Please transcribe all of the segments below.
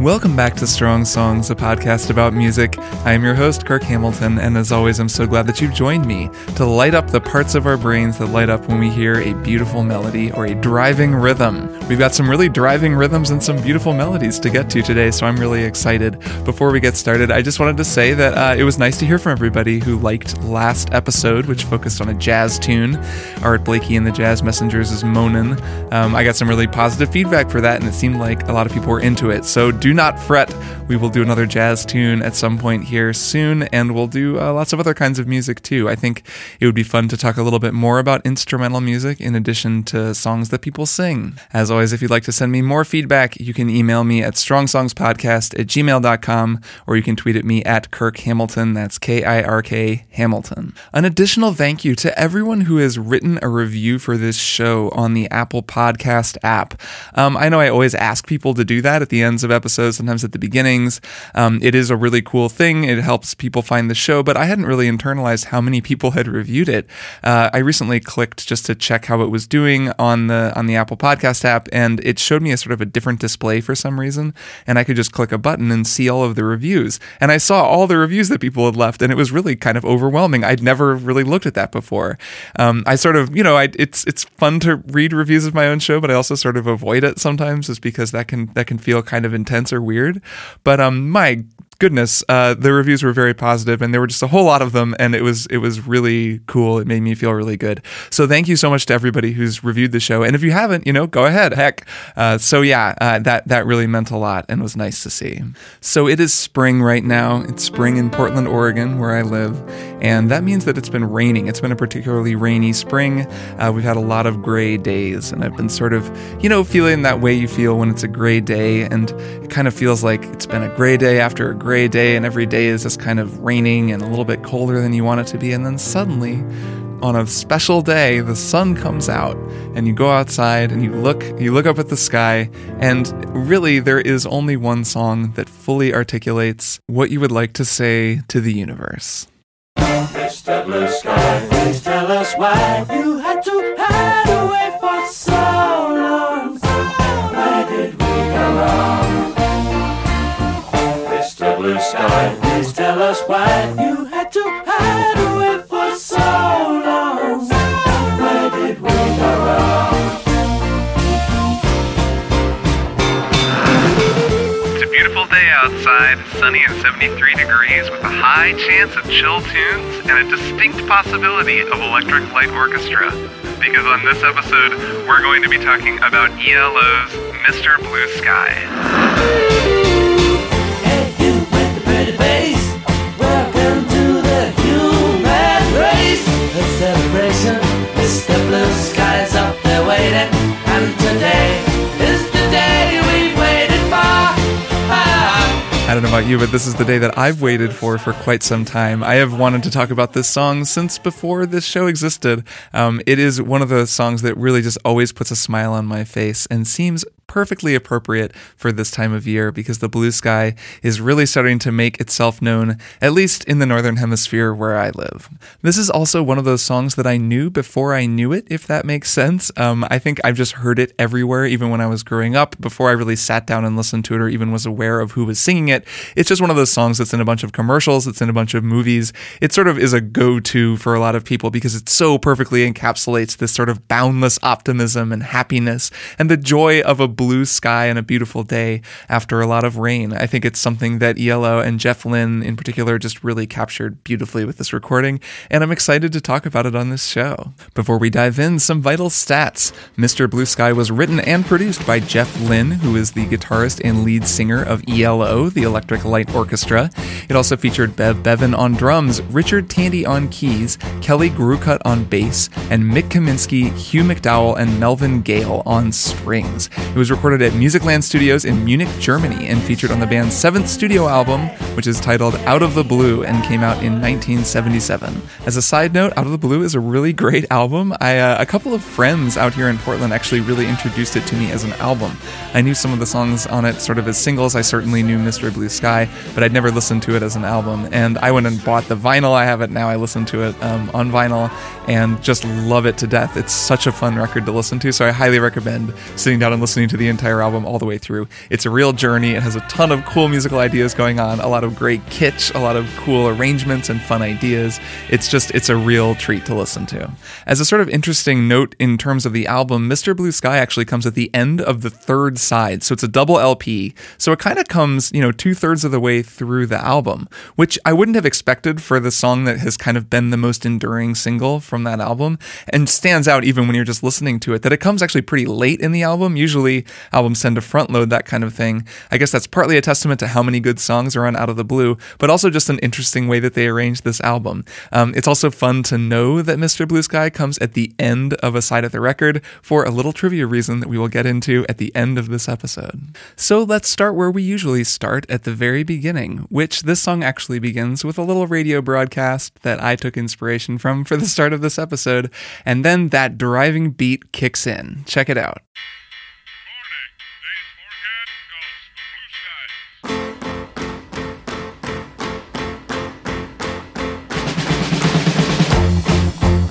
Welcome back to Strong Songs, a podcast about music. I am your host, Kirk Hamilton, and as always, I'm so glad that you've joined me to light up the parts of our brains that light up when we hear a beautiful melody or a driving rhythm. We've got some really driving rhythms and some beautiful melodies to get to today, so I'm really excited. Before we get started, I just wanted to say that uh, it was nice to hear from everybody who liked last episode, which focused on a jazz tune. Art Blakey and the Jazz Messengers is Moanin'. Um, I got some really positive feedback for that, and it seemed like a lot of people were into it. So do not fret. We will do another jazz tune at some point here soon, and we'll do uh, lots of other kinds of music too. I think it would be fun to talk a little bit more about instrumental music in addition to songs that people sing. As always, if you'd like to send me more feedback, you can email me at strongsongspodcast at gmail.com or you can tweet at me at Kirk Hamilton. That's K I R K Hamilton. An additional thank you to everyone who has written a review for this show on the Apple Podcast app. Um, I know I always ask people to do that at the ends of episodes, sometimes at the beginnings. Um, it is a really cool thing. It helps people find the show, but I hadn't really internalized how many people had reviewed it. Uh, I recently clicked just to check how it was doing on the on the Apple Podcast app, and it showed me a sort of a different display for some reason, and I could just click a button and see all of the reviews, and I saw all the reviews that people had left, and it was really kind of overwhelming. I'd never really looked at that before. Um, I sort of, you know, I, it's it's fun to read reviews of my own show, but I also sort of avoid it sometimes, just because that can that can feel kind of intense or weird. But um, my goodness, uh, the reviews were very positive, and there were just a whole lot of them, and it was it was really cool. It made me feel really good. So thank you so much to everybody who's reviewed the show, and if you haven't, you know, go ahead, heck. Uh, so yeah, uh, that that really meant a lot and was nice to see. So it is spring right now. It's spring in Portland, Oregon, where I live, and that means that it's been raining. It's been a particularly rainy spring. Uh, we've had a lot of gray days, and I've been sort of, you know, feeling that way you feel when it's a gray day, and it kind of feels like it's been a gray day after a gray gray day and every day is just kind of raining and a little bit colder than you want it to be. And then suddenly, on a special day, the sun comes out and you go outside and you look you look up at the sky and really there is only one song that fully articulates what you would like to say to the universe. Mr. Blue Sky, please tell us why you had to hide away for so long. Where did we go wrong? Blue Sky, please tell us why you had to hide away for so long. Where did we go wrong? It's a beautiful day outside, sunny and 73 degrees, with a high chance of chill tunes and a distinct possibility of electric light orchestra. Because on this episode, we're going to be talking about ELO's Mr. Blue Sky. Welcome to the human race. A celebration. Up there waiting. And today is the day we've waited for. Ah. I don't know about you, but this is the day that I've waited for for quite some time. I have wanted to talk about this song since before this show existed. Um, it is one of the songs that really just always puts a smile on my face and seems perfectly appropriate for this time of year because the blue sky is really starting to make itself known, at least in the northern hemisphere where I live. This is also one of those songs that I knew before I knew it, if that makes sense. Um, I think I've just heard it everywhere, even when I was growing up, before I really sat down and listened to it or even was aware of who was singing it. It's just one of those songs that's in a bunch of commercials, it's in a bunch of movies. It sort of is a go to for a lot of people because it so perfectly encapsulates this sort of boundless optimism and happiness and the joy of a blue sky and a beautiful day after a lot of rain. I think it's something that ELO and Jeff Lynne in particular just really captured beautifully with this recording, and I'm excited to talk about it on this show. Before we dive in, some vital stats. Mr. Blue Sky was written and produced by Jeff Lynne, who is the guitarist and lead singer of ELO, the Electric Light Orchestra. It also featured Bev Bevan on drums, Richard Tandy on keys, Kelly Groucutt on bass, and Mik Kaminski, Hugh McDowell, and Melvin Gale on strings. It was recorded at Musicland Studios in Munich, Germany, and featured on the band's seventh studio album, which is titled Out of the Blue and came out in 1977. As a side note, Out of the Blue is a really great album. I, uh, a couple of friends out here in Portland actually really introduced it to me as an album. I knew some of the songs on it sort of as singles. I certainly knew Mr. Blue Sky, but I'd never listened to it as an album. And I went and bought the vinyl. I have it now. I listen to it um, on vinyl and just love it to death. It's such a fun record to listen to, so I highly recommend sitting down and listening to the entire album all the way through. It's a real journey. It has a ton of cool musical ideas going on, a lot of great kitsch, a lot of cool arrangements and fun ideas. It's just, it's a real treat to listen to. As a sort of interesting note in terms of the album, Mr. Blue Sky actually comes at the end of the third side. So it's a double LP. So it kind of comes, you know, two thirds of the way through the album, which I wouldn't have expected for the song that has kind of been the most enduring single from that album and stands out even when you're just listening to it, that it comes actually pretty late in the album. Usually albums tend to front load that kind of thing. I guess that's partly a testament to how many good songs are on Out of the Blue, but also just an interesting way that they arranged this album. Um, it's also fun to know that Mr. Blue Sky comes at the end of a side of the record for a little trivia reason that we will get into at the end of this episode. So let's start where we usually start at the very beginning, which this song actually begins with a little radio broadcast that I took inspiration from for the start of this episode, and then that driving beat kicks in. Check it out.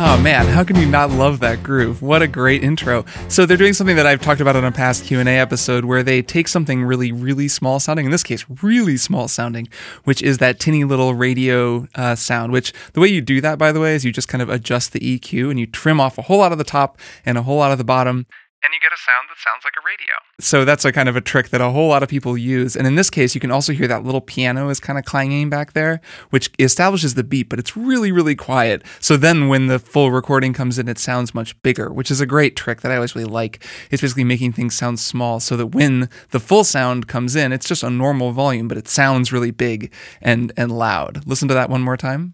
Oh man, how can you not love that groove? What a great intro. So they're doing something that I've talked about in a past Q&A episode where they take something really really small sounding, in this case really small sounding, which is that tinny little radio uh, sound, which the way you do that by the way is you just kind of adjust the EQ and you trim off a whole lot of the top and a whole lot of the bottom and you get a sound that sounds like a radio. So that's a kind of a trick that a whole lot of people use. And in this case, you can also hear that little piano is kind of clanging back there, which establishes the beat, but it's really, really quiet. So then when the full recording comes in, it sounds much bigger, which is a great trick that I always really like. It's basically making things sound small so that when the full sound comes in, it's just a normal volume, but it sounds really big and, and loud. Listen to that one more time.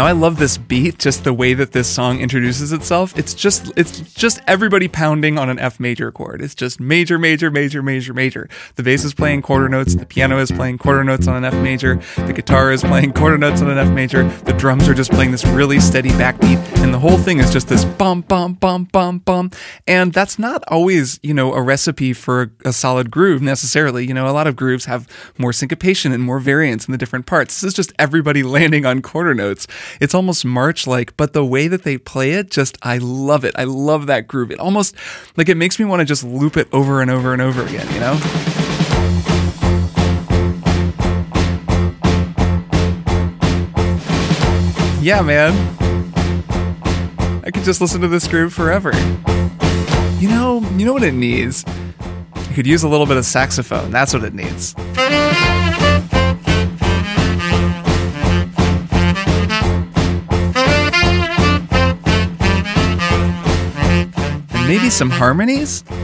Now I love this beat, just the way that this song introduces itself. It's just it's just everybody pounding on an F major chord. It's just major, major, major, major, major. The bass is playing quarter notes, the piano is playing quarter notes on an F major, the guitar is playing quarter notes on an F major, the drums are just playing this really steady backbeat, and the whole thing is just this bum bum bum bum bum. And that's not always, you know, a recipe for a solid groove necessarily. You know, a lot of grooves have more syncopation and more variance in the different parts. This is just everybody landing on quarter notes. It's almost march like, but the way that they play it, just I love it. I love that groove. It almost like it makes me want to just loop it over and over and over again, you know? Yeah, man. I could just listen to this groove forever. You know, you know what it needs? You could use a little bit of saxophone. That's what it needs. Maybe some harmonies? all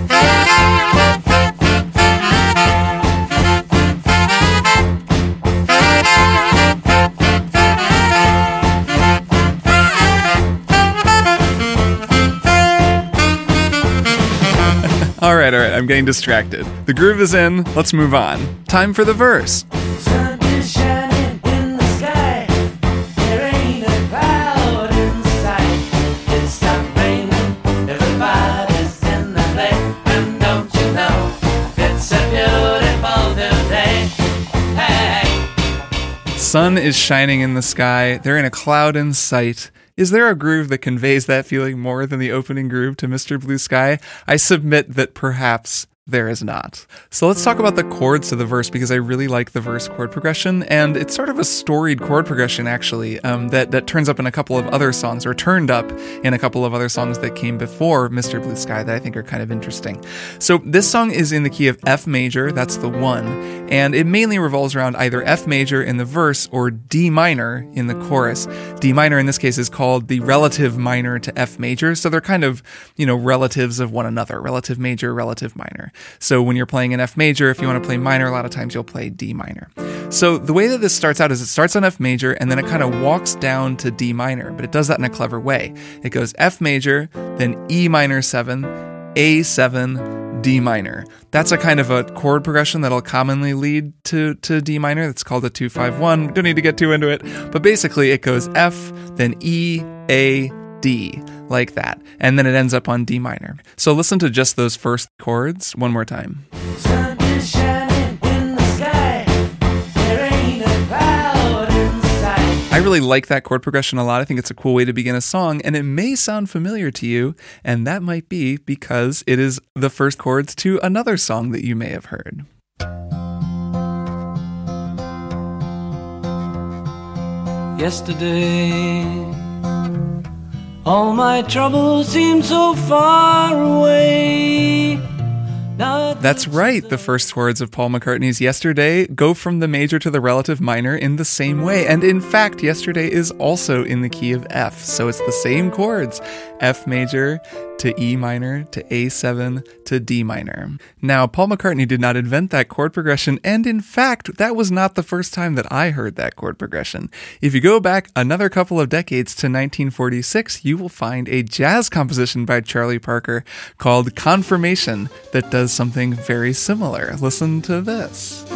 right, all right, I'm getting distracted. The groove is in, let's move on. Time for the verse. Sun is shining in the sky. They're in a cloud in sight. Is there a groove that conveys that feeling more than the opening groove to Mr. Blue Sky? I submit that perhaps there is not. So let's talk about the chords to the verse because I really like the verse chord progression, and it's sort of a storied chord progression actually um, that that turns up in a couple of other songs, or turned up in a couple of other songs that came before Mr. Blue Sky that I think are kind of interesting. So this song is in the key of F major, that's the one, and it mainly revolves around either F major in the verse or D minor in the chorus. D minor in this case is called the relative minor to F major, so they're kind of you know relatives of one another, relative major, relative minor. So when you're playing an F major, if you want to play minor, a lot of times you'll play D minor. So the way that this starts out is it starts on F major and then it kind of walks down to D minor, but it does that in a clever way. It goes F major, then E minor 7, A7, D minor. That's a kind of a chord progression that'll commonly lead to, to D minor. That's called a 251. Don't need to get too into it. But basically it goes F, then E, A, D, like that. And then it ends up on D minor. So listen to just those first chords one more time. I really like that chord progression a lot. I think it's a cool way to begin a song, and it may sound familiar to you, and that might be because it is the first chords to another song that you may have heard. Yesterday all my troubles seem so far away. That's right. The first words of Paul McCartney's Yesterday go from the major to the relative minor in the same way. And in fact, Yesterday is also in the key of F. So it's the same chords F major to E minor to A7 to D minor. Now, Paul McCartney did not invent that chord progression. And in fact, that was not the first time that I heard that chord progression. If you go back another couple of decades to 1946, you will find a jazz composition by Charlie Parker called Confirmation that does something very similar. Listen to this.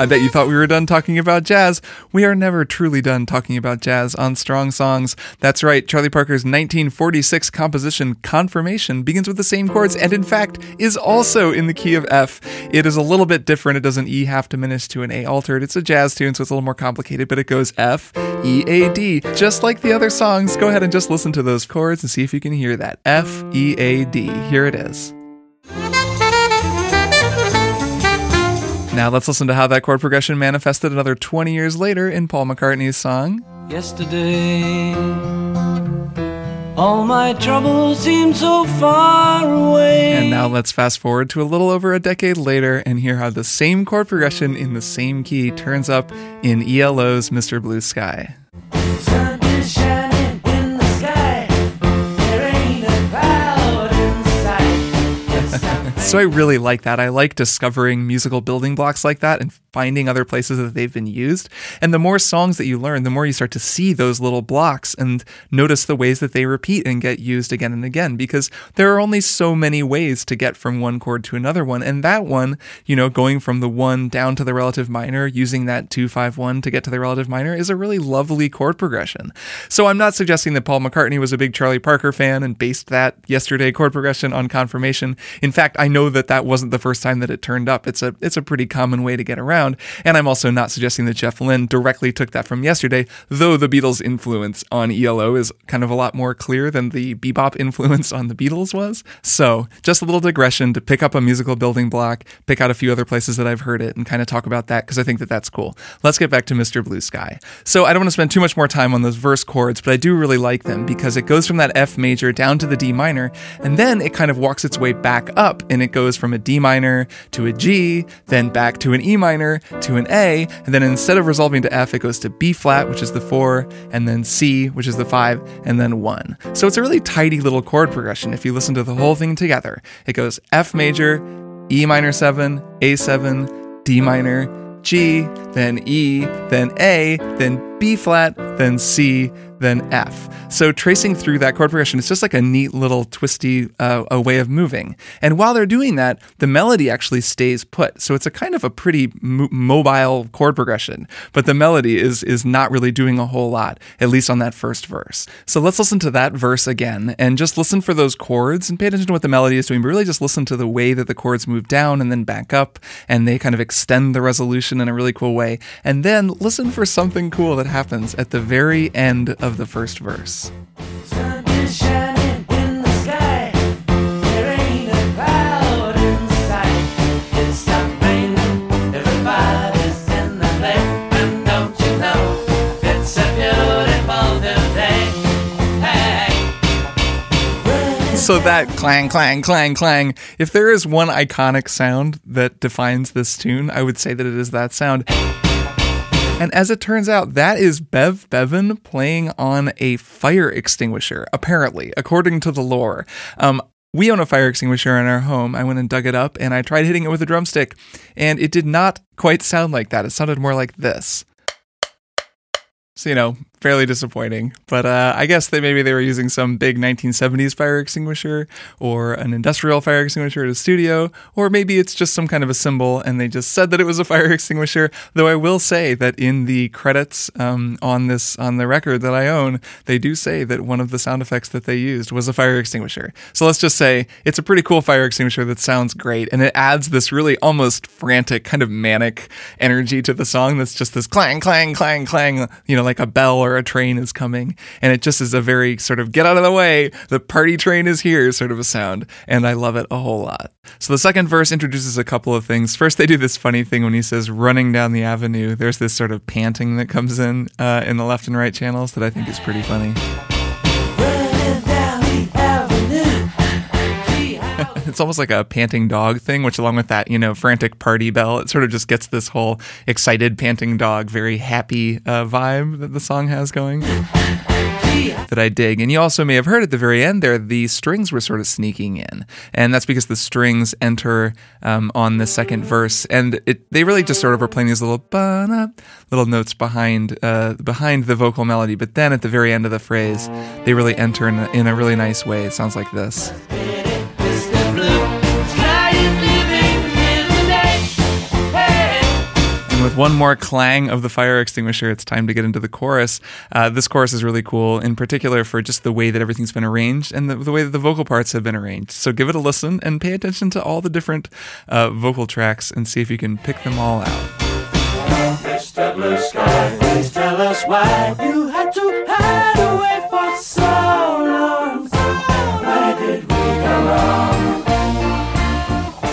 I bet you thought we were done talking about jazz. We are never truly done talking about jazz on Strong Songs. That's right, Charlie Parker's 1946 composition Confirmation begins with the same chords and, in fact, is also in the key of F. It is a little bit different. It does an E half diminished to an A altered. It's a jazz tune, so it's a little more complicated, but it goes F, E, A, D, just like the other songs. Go ahead and just listen to those chords and see if you can hear that. F, E, A, D. Here it is. Now let's listen to how that chord progression manifested another 20 years later in Paul McCartney's song. Yesterday, all my troubles seem so far away. And now let's fast forward to a little over a decade later and hear how the same chord progression in the same key turns up in ELO's Mr. Blue Sky. So I really like that. I like discovering musical building blocks like that and finding other places that they've been used. And the more songs that you learn, the more you start to see those little blocks and notice the ways that they repeat and get used again and again because there are only so many ways to get from one chord to another one. And that one, you know, going from the one down to the relative minor, using that 251 to get to the relative minor is a really lovely chord progression. So I'm not suggesting that Paul McCartney was a big Charlie Parker fan and based that yesterday chord progression on confirmation. In fact, I know that that wasn't the first time that it turned up. It's a it's a pretty common way to get around. And I'm also not suggesting that Jeff Lynne directly took that from yesterday, though the Beatles' influence on ELO is kind of a lot more clear than the bebop influence on the Beatles was. So, just a little digression to pick up a musical building block, pick out a few other places that I've heard it, and kind of talk about that because I think that that's cool. Let's get back to Mr. Blue Sky. So, I don't want to spend too much more time on those verse chords, but I do really like them because it goes from that F major down to the D minor, and then it kind of walks its way back up and it goes from a D minor to a G, then back to an E minor to an A, and then instead of resolving to F, it goes to B flat, which is the four, and then C, which is the five, and then one. So it's a really tidy little chord progression if you listen to the whole thing together. It goes F major, E minor seven, A7, D minor, G, then E, then A, then B flat, then C, then F. So tracing through that chord progression, it's just like a neat little twisty uh, a way of moving. And while they're doing that, the melody actually stays put. So it's a kind of a pretty mo- mobile chord progression, but the melody is is not really doing a whole lot, at least on that first verse. So let's listen to that verse again and just listen for those chords and pay attention to what the melody is doing, but really just listen to the way that the chords move down and then back up and they kind of extend the resolution in a really cool way. And then listen for something cool that happens at the very end of the first verse. sun is shining in the sky. There ain't a cloud in sight. It stopped raining. Everybody's in the play. And don't you know it's a beautiful new day? Hey. So that clang, clang, clang, clang. If there is one iconic sound that defines this tune, I would say that it is that sound. And as it turns out, that is Bev Bevan playing on a fire extinguisher, apparently, according to the lore. Um, we own a fire extinguisher in our home. I went and dug it up and I tried hitting it with a drumstick, and it did not quite sound like that. It sounded more like this. So, you know, fairly disappointing. But uh, I guess that maybe they were using some big 1970s fire extinguisher or an industrial fire extinguisher at a studio, or maybe it's just some kind of a cymbal and they just said that it was a fire extinguisher. Though I will say that in the credits um, on this on the record that I own, they do say that one of the sound effects that they used was a fire extinguisher. So let's just say it's a pretty cool fire extinguisher that sounds great, and it adds this really almost frantic kind of manic energy to the song. That's just this clang, clang, clang, clang, you know, like a bell or a train is coming, and it just is a very sort of get out of the way, the party train is here sort of a sound, and I love it a whole lot. So the second verse introduces a couple of things. First, they do this funny thing when he says running down the avenue. There's this sort of panting that comes in uh, in the left and right channels that I think is pretty funny. It's almost like a panting dog thing, which, along with that, you know, frantic party bell, it sort of just gets this whole excited panting dog, very happy uh, vibe that the song has going that I dig. And you also may have heard at the very end there, the strings were sort of sneaking in. And that's because the strings enter um, on the second verse. And it, they really just sort of are playing these little little notes behind uh, behind the vocal melody. But then at the very end of the phrase, they really enter in a, in a really nice way. It sounds like this. One more clang of the fire extinguisher, it's time to get into the chorus. Uh, this chorus is really cool, in particular for just the way that everything's been arranged and the, the way that the vocal parts have been arranged. So give it a listen and pay attention to all the different uh, vocal tracks and see if you can pick them all out. Mr. Blue Sky, please tell us why you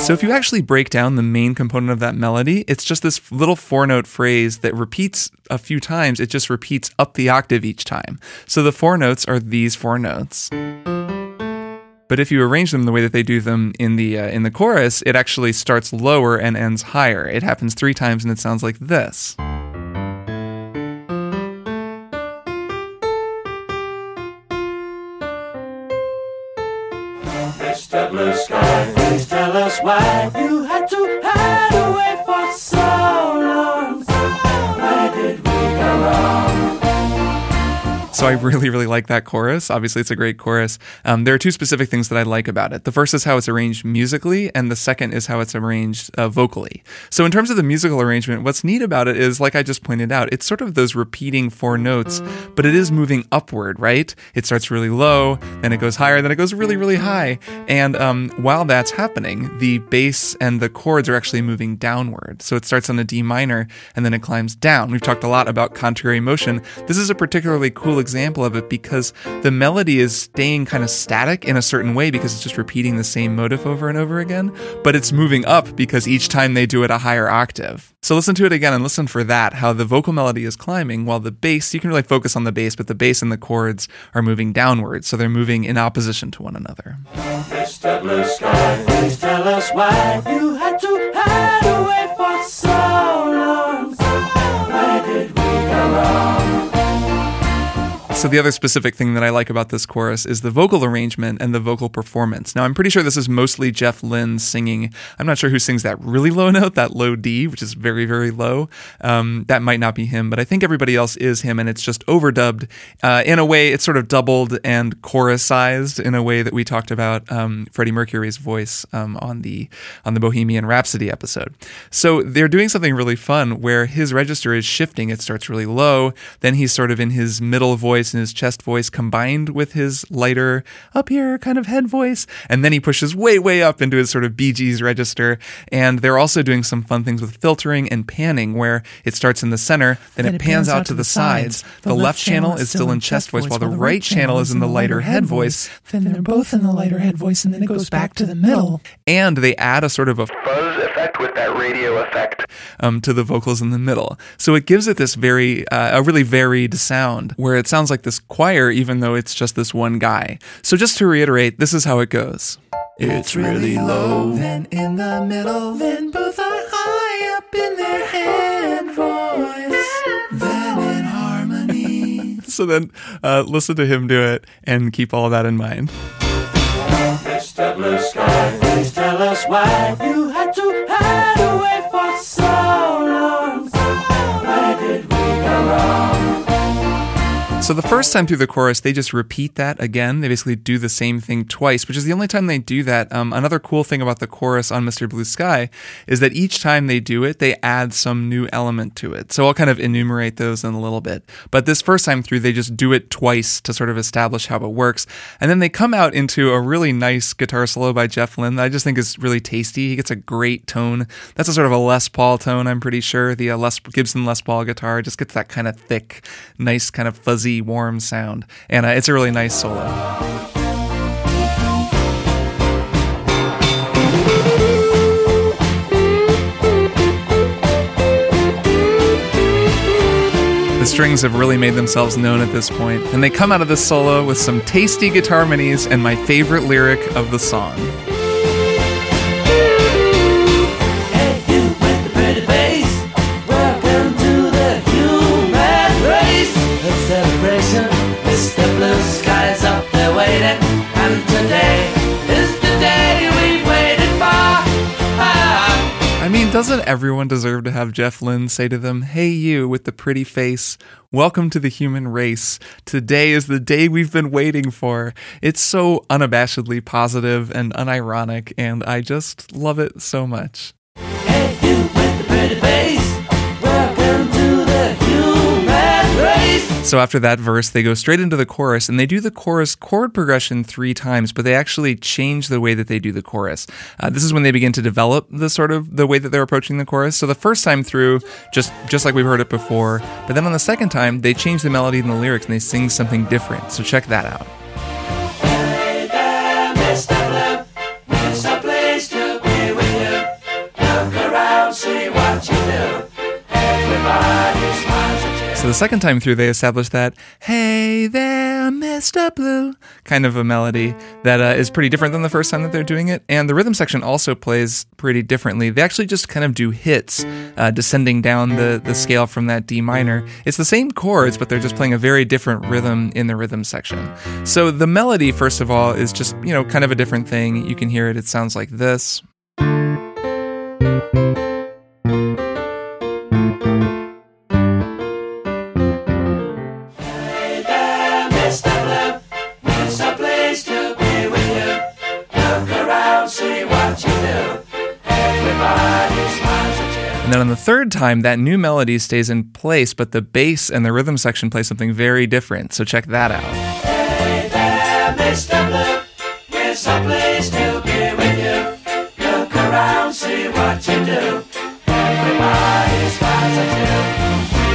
So if you actually break down the main component of that melody, it's just this little four note phrase that repeats a few times. It just repeats up the octave each time. So the four notes are these four notes. But if you arrange them the way that they do them in the uh, in the chorus, it actually starts lower and ends higher. It happens 3 times and it sounds like this. Mr. Blue Sky, us why you had to hide So I really, really like that chorus. Obviously, it's a great chorus. Um, there are two specific things that I like about it. The first is how it's arranged musically, and the second is how it's arranged uh, vocally. So, in terms of the musical arrangement, what's neat about it is, like I just pointed out, it's sort of those repeating four notes, but it is moving upward, right? It starts really low, then it goes higher, then it goes really, really high. And um, while that's happening, the bass and the chords are actually moving downward. So, it starts on a D minor and then it climbs down. We've talked a lot about contrary motion. This is a particularly cool example of it because the melody is staying kind of static in a certain way because it's just repeating the same motif over and over again, but it's moving up because each time they do it a higher octave. So listen to it again and listen for that how the vocal melody is climbing while the bass, you can really focus on the bass, but the bass and the chords are moving downward. So they're moving in opposition to one another. So the other specific thing that I like about this chorus is the vocal arrangement and the vocal performance. Now I'm pretty sure this is mostly Jeff Lynne singing. I'm not sure who sings that really low note, that low D, which is very very low. Um, that might not be him, but I think everybody else is him, and it's just overdubbed uh, in a way. It's sort of doubled and chorusized in a way that we talked about um, Freddie Mercury's voice um, on the on the Bohemian Rhapsody episode. So they're doing something really fun where his register is shifting. It starts really low, then he's sort of in his middle voice and his chest voice combined with his lighter up here kind of head voice, and then he pushes way way up into his sort of Bee Gees register. And they're also doing some fun things with filtering and panning, where it starts in the center, then, it, pans, out to the sides. The, left channel is still in chest voice, while the right channel is in the lighter head voice. Then they're both in the lighter head voice, and then it goes back to the middle. and they add a sort of a fuzz effect with that radio effect um, to the vocals in the middle. So it gives it this very, uh, a really varied sound where it sounds like this choir, even though it's just this one guy. So just to reiterate, this is how it goes. It's really low. Then in the middle, then both are high up in their head voice. Then in harmony. So then uh, listen to him do it and keep all of that in mind. Mr. Blue Sky, please tell us why you so the first time through the chorus, they just repeat that again. They basically do the same thing twice, which is the only time they do that. Um, another cool thing about the chorus on Mr. Blue Sky is that each time they do it, they add some new element to it. So I'll kind of enumerate those in a little bit. But this first time through, they just do it twice to sort of establish how it works. And then they come out into a really nice guitar solo by Jeff Lynne that I just think is really tasty. He gets a great tone. That's a sort of a Les Paul tone, I'm pretty sure. The uh, Les Gibson Les Paul guitar just gets that kind of thick, nice, kind of fuzzy warm sound. And uh, it's a really nice solo. The strings have really made themselves known at this point, and they come out of this solo with some tasty guitar minis and my favorite lyric of the song. Doesn't everyone deserve to have Jeff Lynne say to them, Hey, you with the pretty face, welcome to the human race. Today is the day we've been waiting for. It's so unabashedly positive and unironic, and I just love it so much. Hey, you with the pretty face. So after that verse, they go straight into the chorus and they do the chorus chord progression three times, but they actually change the way that they do the chorus. Uh, this is when they begin to develop the sort of the way that they're approaching the chorus. So the first time through, just just like we've heard it before, but then on the second time, they change the melody and the lyrics and they sing something different. So check that out. The second time through, they establish that "Hey there, Mr. Blue" kind of a melody that uh, is pretty different than the first time that they're doing it, and the rhythm section also plays pretty differently. They actually just kind of do hits, uh, descending down the the scale from that D minor. It's the same chords, but they're just playing a very different rhythm in the rhythm section. So the melody, first of all, is just you know kind of a different thing. You can hear it; it sounds like this. Third time, that new melody stays in place, but the bass and the rhythm section play something very different. So check that out. Mr. Blue. It's a place to be with you. Look around, see what you do. Everybody smiles at you.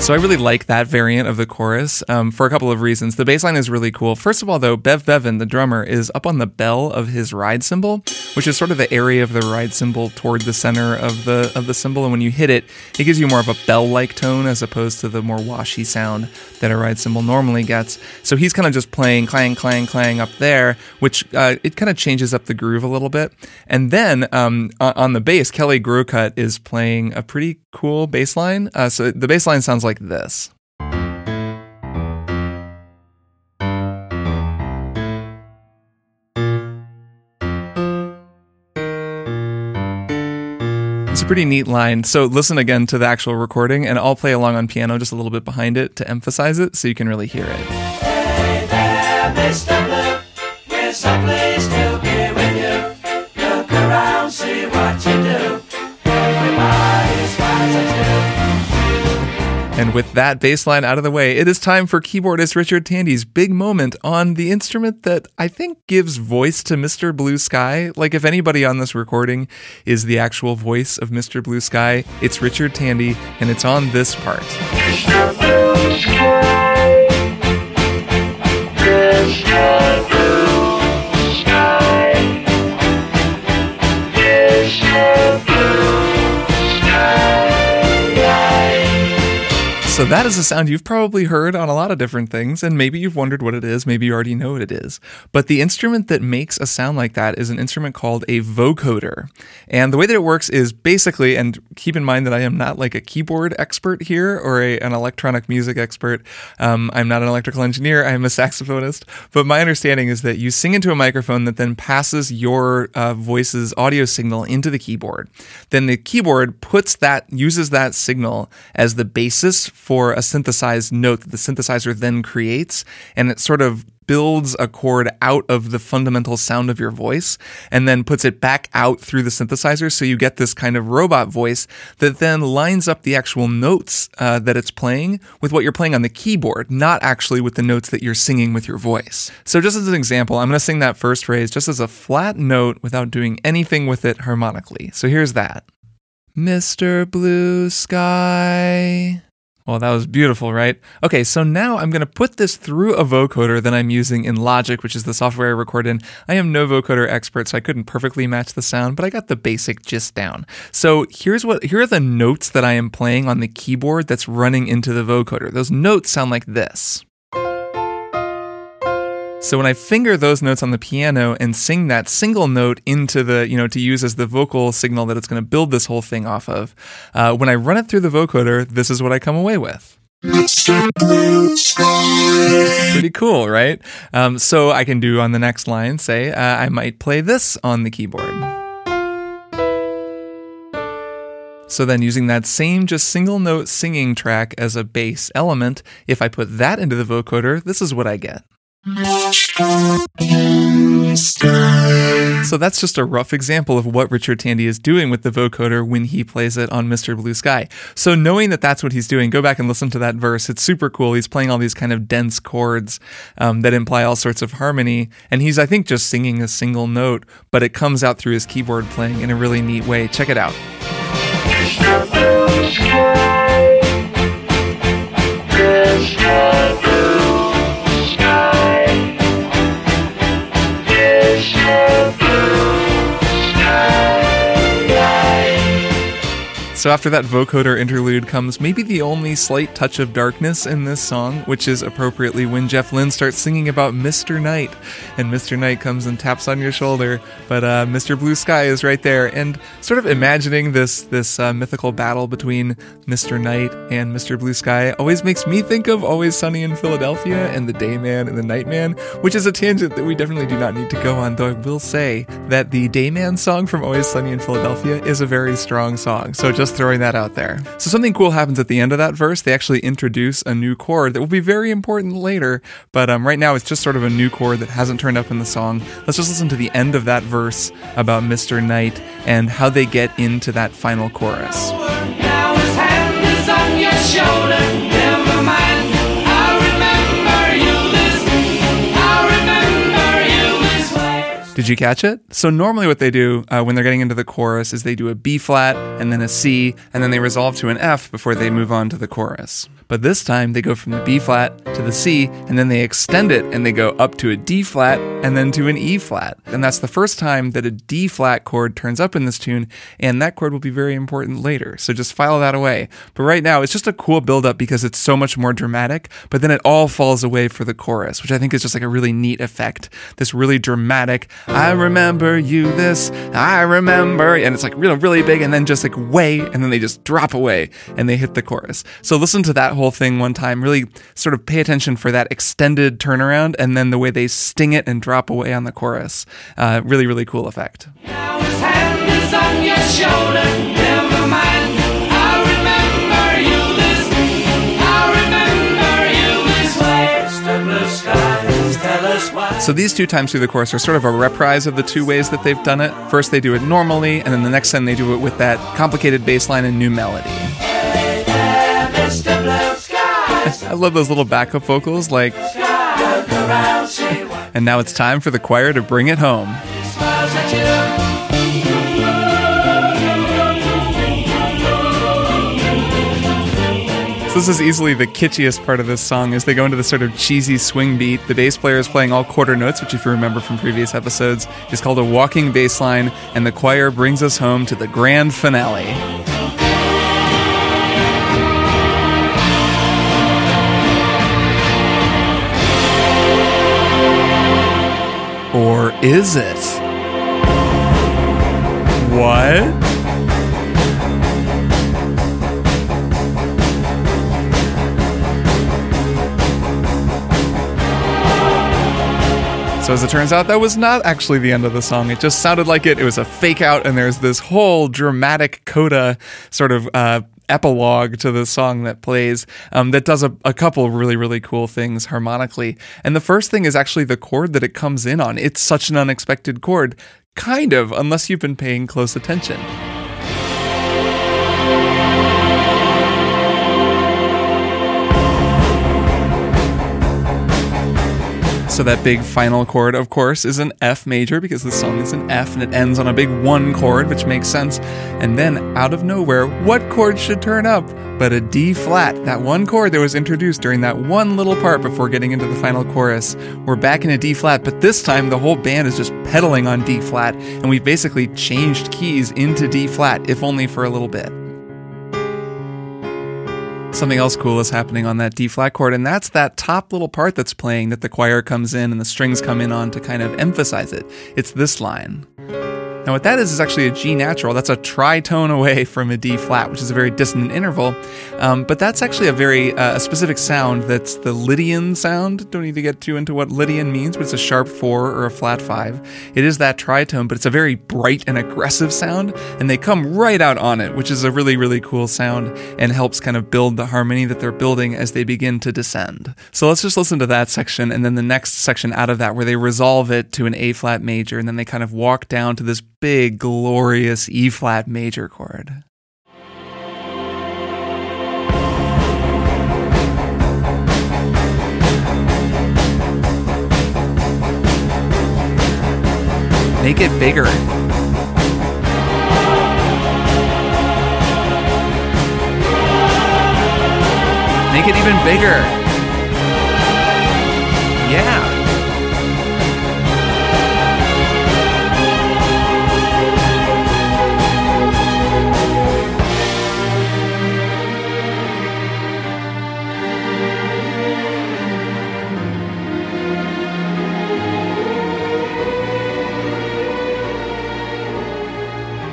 So I really like that variant of the chorus um, for a couple of reasons. The bass line is really cool. First of all, though, Bev Bevan, the drummer, is up on the bell of his ride cymbal, which is sort of the area of the ride cymbal toward the center of the of the cymbal. And when you hit it, it gives you more of a bell-like tone as opposed to the more washy sound that a ride cymbal normally gets. So he's kind of just playing clang, clang, clang up there, which uh, it kind of changes up the groove a little bit. And then um, on, the bass, Kelly Groucutt is playing a pretty cool bass line. Uh, so the bass line sounds like this. It's a pretty neat line. So listen again to the actual recording, and I'll play along on piano just a little bit behind it to emphasize it so you can really hear it. Hey there, And with that bass line out of the way, it is time for keyboardist Richard Tandy's big moment on the instrument that I think gives voice to Mr. Blue Sky. Like, if anybody on this recording is the actual voice of Mr. Blue Sky, it's Richard Tandy, and it's on this part. So that is a sound you've probably heard on a lot of different things, and maybe you've wondered what it is, maybe you already know what it is. But the instrument that makes a sound like that is an instrument called a vocoder. And the way that it works is basically, and keep in mind that I am not like a keyboard expert here or a, an electronic music expert. Um, I'm not an electrical engineer, I'm a saxophonist. But my understanding is that you sing into a microphone that then passes your uh, voice's audio signal into the keyboard. Then the keyboard puts that, uses that signal as the basis a synthesized note that the synthesizer then creates, and it sort of builds a chord out of the fundamental sound of your voice and then puts it back out through the synthesizer. So you get this kind of robot voice that then lines up the actual notes uh, that it's playing with what you're playing on the keyboard, not actually with the notes that you're singing with your voice. So, just as an example, I'm going to sing that first phrase just as a flat note without doing anything with it harmonically. So, here's that Mr. Blue Sky. Well, that was beautiful, right? Okay, so now I'm going to put this through a vocoder that I'm using in Logic, which is the software I record in. I am no vocoder expert, so I couldn't perfectly match the sound, but I got the basic gist down. So here's what here are the notes that I am playing on the keyboard that's running into the vocoder. Those notes sound like this. So when I finger those notes on the piano and sing that single note into the, you know, to use as the vocal signal that it's going to build this whole thing off of, uh, when I run it through the vocoder, this is what I come away with. Pretty cool, right? Um, so I can do on the next line, say, uh, I might play this on the keyboard. So then using that same just single note singing track as a bass element, if I put that into the vocoder, this is what I get. So that's just a rough example of what Richard Tandy is doing with the vocoder when he plays it on Mr. Blue Sky. So knowing that that's what he's doing, go back and listen to that verse. It's super cool. He's playing all these kind of dense chords um, that imply all sorts of harmony, and he's I think just singing a single note, but it comes out through his keyboard playing in a really neat way. Check it out. So after that vocoder interlude comes maybe the only slight touch of darkness in this song, which is appropriately when Jeff Lynne starts singing about Mr. Night, and Mr. Night comes and taps on your shoulder, but uh, Mr. Blue Sky is right there, and sort of imagining this this uh, mythical battle between Mr. Night and Mr. Blue Sky always makes me think of Always Sunny in Philadelphia and the Dayman and the Nightman, which is a tangent that we definitely do not need to go on. Though I will say that the Dayman song from Always Sunny in Philadelphia is a very strong song. So just throwing that out there. So something cool happens at the end of that verse. They actually introduce a new chord that will be very important later, but um, right now it's just sort of a new chord that hasn't turned up in the song. Let's just listen to the end of that verse about Mr. Night and how they get into that final chorus. Did you catch it? So normally what they do uh, when they're getting into the chorus is they do a B flat and then a C and then they resolve to an F before they move on to the chorus. But this time they go from the B flat to the C and then they extend it and they go up to a D flat and then to an E flat. And that's the first time that a D flat chord turns up in this tune and that chord will be very important later. So just file that away. But right now it's just a cool build up because it's so much more dramatic, but then it all falls away for the chorus, which I think is just like a really neat effect. This really dramatic, I remember you this, I remember, and it's like really, really big and then just like way, and then they just drop away and they hit the chorus. So listen to that whole thing one time, really sort of pay attention for that extended turnaround and then the way they sting it and drop away on the chorus. Uh, really, really cool effect. Now his hand is on your shoulder. Never mind. I remember you this. I remember you this way. Mr. Blue Skies, tell us why. So these two times through the course are sort of a reprise of the two ways that they've done it. First, they do it normally, and then the next time they do it with that complicated bass line and new melody. Hey there, Mr. Blue Skies. I love those little backup vocals, like, and now it's time for the choir to bring it home. So this is easily the kitschiest part of this song as they go into this sort of cheesy swing beat. The bass player is playing all quarter notes, which if you remember from previous episodes, is called a walking bass line, and the choir brings us home to the grand finale. Is it? What? So as it turns out, that was not actually the end of the song. It just sounded like it. It was a fake out, and there's this whole dramatic coda sort of uh, epilogue to the song that plays um, that does a, a couple really really cool things harmonically. And the first thing is actually the chord that it comes in on. It's such an unexpected chord, kind of, unless you've been paying close attention. So that big final chord, of course, is an F major because the song is an F and it ends on a big one chord, which makes sense. And then, out of nowhere, what chord should turn up but a D flat? That one chord that was introduced during that one little part before getting into the final chorus. We're back in a D flat, but this time the whole band is just pedaling on D flat, and we've basically changed keys into D flat, if only for a little bit something else cool is happening on that D flat chord, and that's that top little part that's playing that the choir comes in and the strings come in on to kind of emphasize it. It's this line. Now, what that is is actually a G natural. That's a tritone away from a D flat, which is a very dissonant interval. Um, but that's actually a very uh, a specific sound. That's the Lydian sound. Don't need to get too into what Lydian means, but it's a sharp four or a flat five. It is that tritone, but it's a very bright and aggressive sound, and they come right out on it, which is a really really cool sound and helps kind of build the harmony that they're building as they begin to descend. So let's just listen to that section, and then the next section out of that where they resolve it to an A flat major, and then they kind of walk down to this big, glorious E flat major chord. Make it bigger. Make it even bigger. Yeah.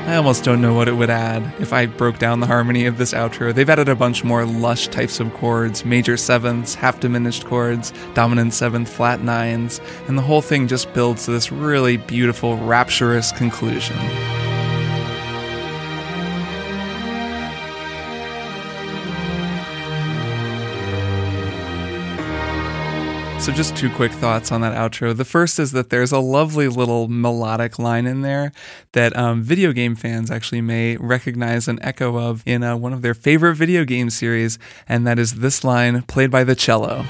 I almost don't know what it would add if I broke down the harmony of this outro. They've added a bunch more lush types of chords major sevenths, half diminished chords, dominant seventh, flat nines, and the whole thing just builds to this really beautiful, rapturous conclusion. So, just two quick thoughts on that outro. The first is that there's a lovely little melodic line in there that um, video game fans actually may recognize an echo of in uh, one of their favorite video game series, and that is this line played by the cello.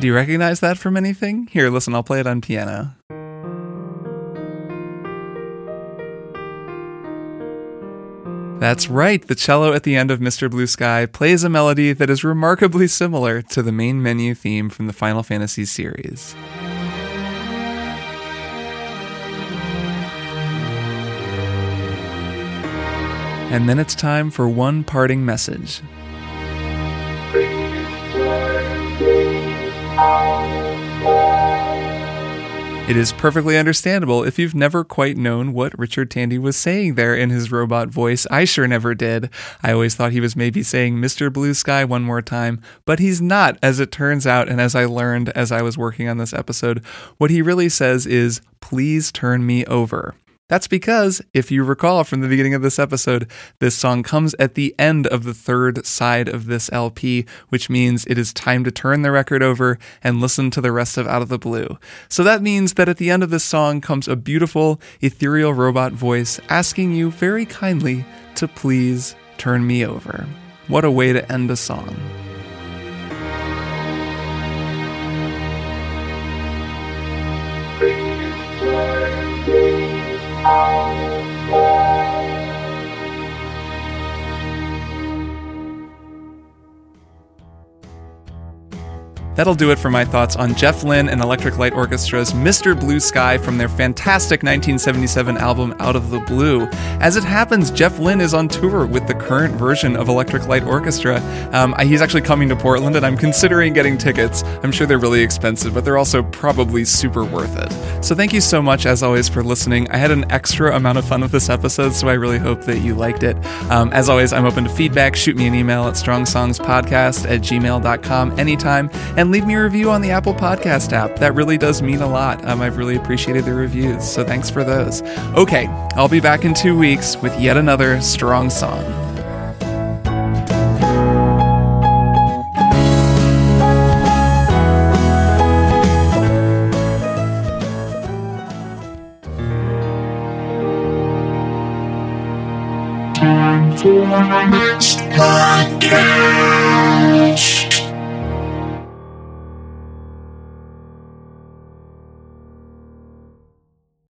Do you recognize that from anything? Here, listen, I'll play it on piano. That's right, the cello at the end of Mr. Blue Sky plays a melody that is remarkably similar to the main menu theme from the Final Fantasy series. And then it's time for one parting message. It is perfectly understandable if you've never quite known what Richard Tandy was saying there in his robot voice. I sure never did. I always thought he was maybe saying Mr. Blue Sky one more time, but he's not, as it turns out, and as I learned as I was working on this episode. What he really says is, Please turn me over. That's because, if you recall from the beginning of this episode, this song comes at the end of the third side of this LP, which means it is time to turn the record over and listen to the rest of Out of the Blue. So that means that at the end of this song comes a beautiful, ethereal robot voice asking you very kindly to please turn me over. What a way to end a song. That'll do it for my thoughts on Jeff Lynne and Electric Light Orchestra's Mr. Blue Sky from their fantastic 1977 album Out of the Blue. As it happens, Jeff Lynne is on tour with the current version of Electric Light Orchestra. Um, he's actually coming to Portland, and I'm considering getting tickets. I'm sure they're really expensive, but they're also probably super worth it. So thank you so much, as always, for listening. I had an extra amount of fun with this episode, so I really hope that you liked it. Um, as always, I'm open to feedback. Shoot me an email at strongsongspodcast at gmail.com anytime, and leave me a review on the Apple Podcast app. That really does mean a lot. Um, I've really appreciated the reviews, so thanks for those. Okay, I'll be back in two weeks with yet another strong song. For next podcast.